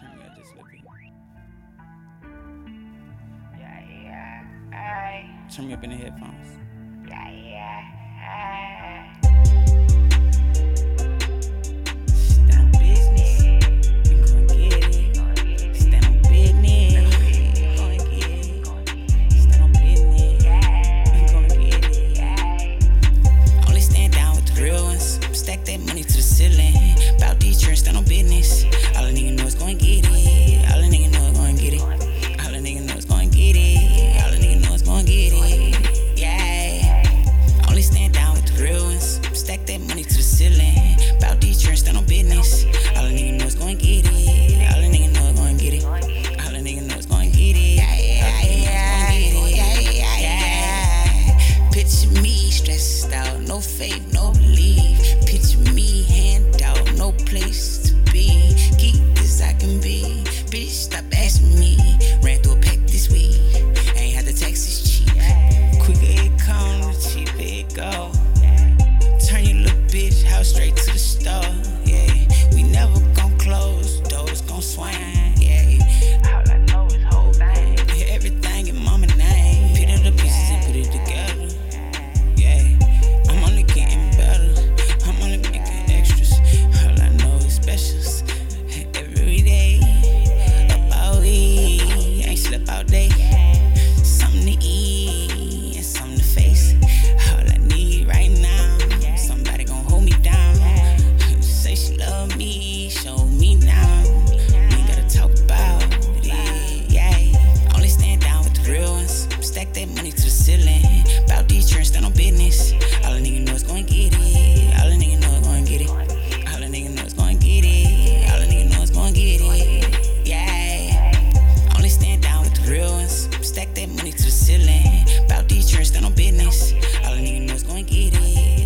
time are just living. Yeah, yeah. Turn me up in the headphones. Yeah, yeah, aye. to the ceiling. About these trends, stand on business. All a nigga know is going get it. All a nigga know stressed out. No faith, no belief. Picture me Money to the ceiling. About these drinks, that no business. All the niggas know is gonna get it.